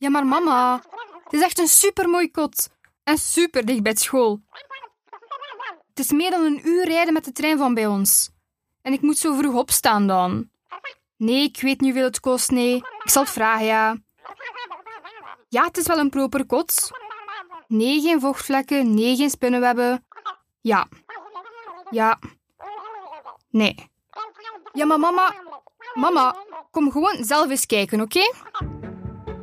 Ja, maar mama, het is echt een supermooi kot. En super dicht bij school. Het is meer dan een uur rijden met de trein van bij ons. En ik moet zo vroeg opstaan dan. Nee, ik weet niet hoeveel het kost, nee. Ik zal het vragen, ja. Ja, het is wel een proper kot. Nee, geen vochtvlekken. Nee, geen spinnenwebben. Ja. Ja. Nee. Ja, maar mama... Mama, kom gewoon zelf eens kijken, oké?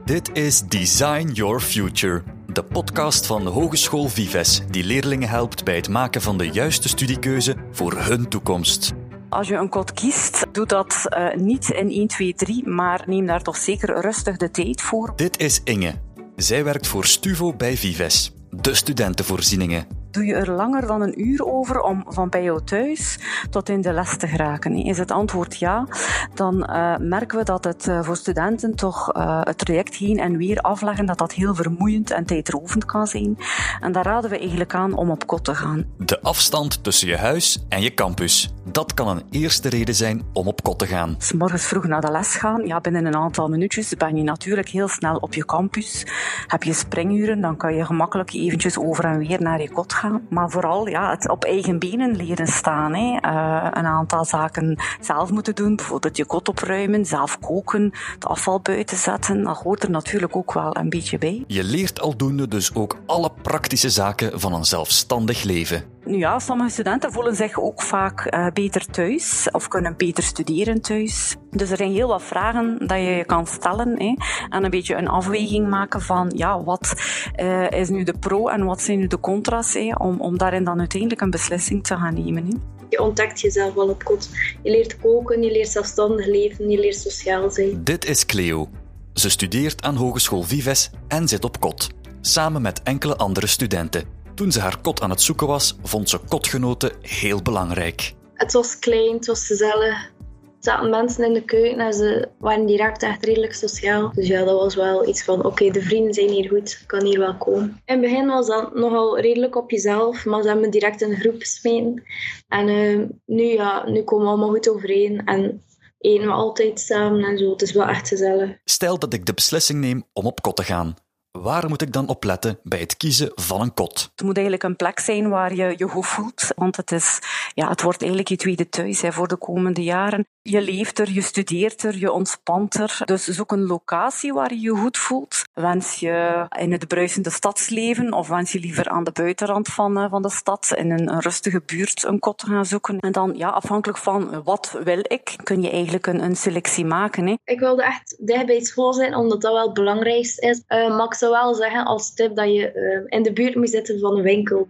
Dit is Design Your Future, de podcast van de Hogeschool Vives, die leerlingen helpt bij het maken van de juiste studiekeuze voor hun toekomst. Als je een kot kiest, doe dat uh, niet in 1, 2, 3, maar neem daar toch zeker rustig de tijd voor. Dit is Inge. Zij werkt voor Stuvo bij Vives, de studentenvoorzieningen. Doe je er langer dan een uur over om van bij jou thuis tot in de les te geraken? Is het antwoord ja, dan uh, merken we dat het uh, voor studenten toch uh, het traject heen en weer afleggen, dat dat heel vermoeiend en tijdrovend kan zijn. En daar raden we eigenlijk aan om op kot te gaan. De afstand tussen je huis en je campus. Dat kan een eerste reden zijn om op kot te gaan. S morgens vroeg naar de les gaan, ja, binnen een aantal minuutjes ben je natuurlijk heel snel op je campus. Heb je springuren, dan kan je gemakkelijk eventjes over en weer naar je kot gaan. Maar vooral ja, het op eigen benen leren staan. Hè. Uh, een aantal zaken zelf moeten doen. Bijvoorbeeld je kot opruimen, zelf koken, het afval buiten zetten. Dat hoort er natuurlijk ook wel een beetje bij. Je leert aldoende dus ook alle praktische zaken van een zelfstandig leven. Nu ja, sommige studenten voelen zich ook vaak uh, beter thuis of kunnen beter studeren thuis. Dus er zijn heel wat vragen dat je kan stellen hè, en een beetje een afweging maken van ja, wat uh, is nu de pro en wat zijn nu de contra's hè, om, om daarin dan uiteindelijk een beslissing te gaan nemen. Hè. Je ontdekt jezelf wel op kot. Je leert koken, je leert zelfstandig leven, je leert sociaal zijn. Dit is Cleo. Ze studeert aan Hogeschool Vives en zit op kot, samen met enkele andere studenten. Toen ze haar kot aan het zoeken was, vond ze kotgenoten heel belangrijk. Het was klein, het was gezellig. Er zaten mensen in de keuken en ze waren direct echt redelijk sociaal. Dus ja, dat was wel iets van, oké, okay, de vrienden zijn hier goed, ik kan hier wel komen. In het begin was dat nogal redelijk op jezelf, maar ze hebben me direct in een groep gesmeten. En uh, nu, ja, nu komen we allemaal goed overeen en eten we altijd samen en zo. Het is wel echt gezellig. Stel dat ik de beslissing neem om op kot te gaan. Waar moet ik dan op letten bij het kiezen van een kot? Het moet eigenlijk een plek zijn waar je je goed voelt, want het, is, ja, het wordt eigenlijk je tweede thuis hè, voor de komende jaren. Je leeft er, je studeert er, je ontspant er. Dus zoek een locatie waar je je goed voelt. Wens je in het bruisende stadsleven of wens je liever aan de buitenrand van, van de stad in een, een rustige buurt een kot te gaan zoeken. En dan, ja, afhankelijk van wat wil ik, kun je eigenlijk een, een selectie maken. Hè. Ik wilde echt dicht bij school zijn, omdat dat wel het belangrijkste is. Uh, maar ik zou wel zeggen als tip dat je uh, in de buurt moet zitten van een winkel.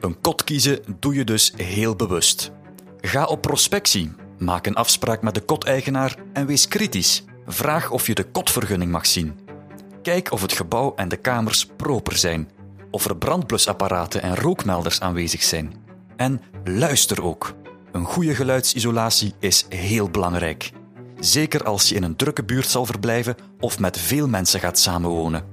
Een kot kiezen doe je dus heel bewust. Ga op prospectie. Maak een afspraak met de koteigenaar en wees kritisch. Vraag of je de kotvergunning mag zien. Kijk of het gebouw en de kamers proper zijn. Of er brandblusapparaten en rookmelders aanwezig zijn. En luister ook. Een goede geluidsisolatie is heel belangrijk. Zeker als je in een drukke buurt zal verblijven of met veel mensen gaat samenwonen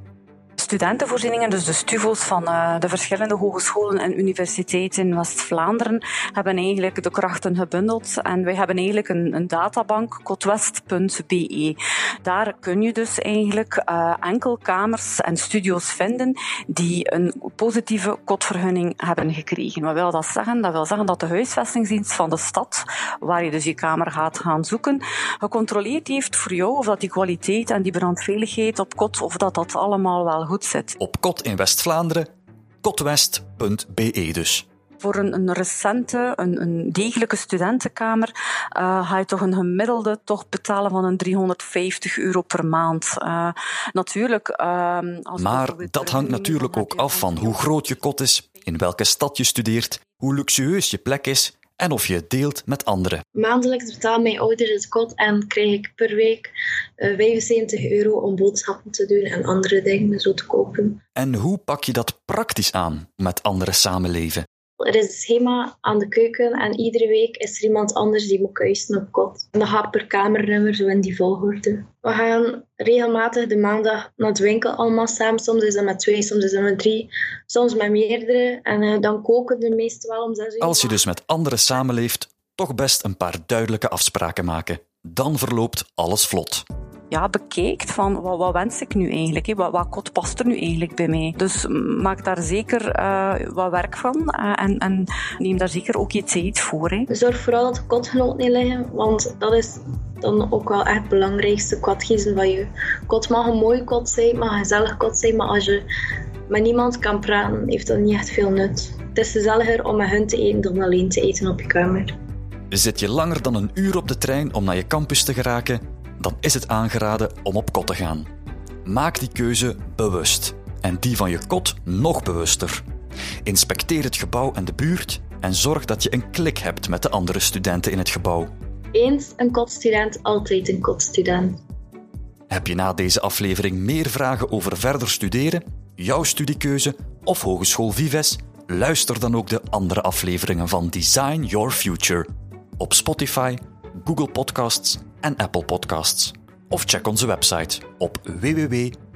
studentenvoorzieningen, dus de stuvo's van uh, de verschillende hogescholen en universiteiten in West-Vlaanderen, hebben eigenlijk de krachten gebundeld. En wij hebben eigenlijk een, een databank, kotwest.be. Daar kun je dus eigenlijk uh, enkel kamers en studio's vinden die een positieve kotvergunning hebben gekregen. Wat wil dat zeggen? Dat wil zeggen dat de huisvestingsdienst van de stad, waar je dus je kamer gaat gaan zoeken, gecontroleerd heeft voor jou of dat die kwaliteit en die brandveiligheid op kot, of dat dat allemaal wel goed Op kot in West-Vlaanderen, kotwest.be dus. Voor een, een recente, een, een, degelijke studentenkamer uh, ga je toch een gemiddelde toch betalen van een 350 euro per maand. Uh, natuurlijk. Uh, als maar dat hangt natuurlijk ook af van hoe groot je kot is, in welke stad je studeert, hoe luxueus je plek is en of je het deelt met anderen. Maandelijks betalen mijn ouders het kot en krijg ik per week uh, 75 euro om boodschappen te doen en andere dingen zo te kopen. En hoe pak je dat praktisch aan met anderen samenleven? Er is schema aan de keuken en iedere week is er iemand anders die moet kuisen op kot. En dat gaat per kamernummer, zo in die volgorde. We gaan regelmatig de maandag naar de winkel allemaal samen. Soms is dat met twee, soms is dat met drie, soms met meerdere. En uh, dan koken de meesten wel om zes uur. Als je dus met anderen samenleeft, toch best een paar duidelijke afspraken maken. Dan verloopt alles vlot. Ja, bekijkt van wat, wat wens ik nu eigenlijk? Hè? Wat, wat kot past er nu eigenlijk bij mij? Dus maak daar zeker uh, wat werk van en, en, neem daar zeker ook je tijd voor. Hè? Zorg vooral dat de kotgenoot niet liggen, want dat is dan ook wel echt het belangrijkste kot kiezen van je. Kot mag een mooi kot zijn, mag een gezellig kot zijn, maar als je met niemand kan praten, heeft dat niet echt veel nut. Het is gezelliger om met hun te eten dan alleen te eten op je kamer. Zit je langer dan een uur op de trein om naar je campus te geraken, dan is het aangeraden om op kot te gaan. Maak die keuze bewust en die van je kot nog bewuster. Inspecteer het gebouw en de buurt en zorg dat je een klik hebt met de andere studenten in het gebouw. Eens een kotstudent, altijd een kotstudent. Heb je na deze aflevering meer vragen over verder studeren, jouw studiekeuze of Hogeschool Vives? Luister dan ook de andere afleveringen van Design Your Future op Spotify, Google Podcasts en Apple Podcasts. Of check onze website op www.vives.be.